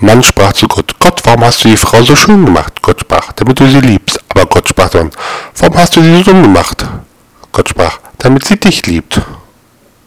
Mann sprach zu Gott, Gott, warum hast du die Frau so schön gemacht? Gott sprach, damit du sie liebst. Aber Gott sprach dann, warum hast du sie so dumm gemacht? Gott sprach, damit sie dich liebt.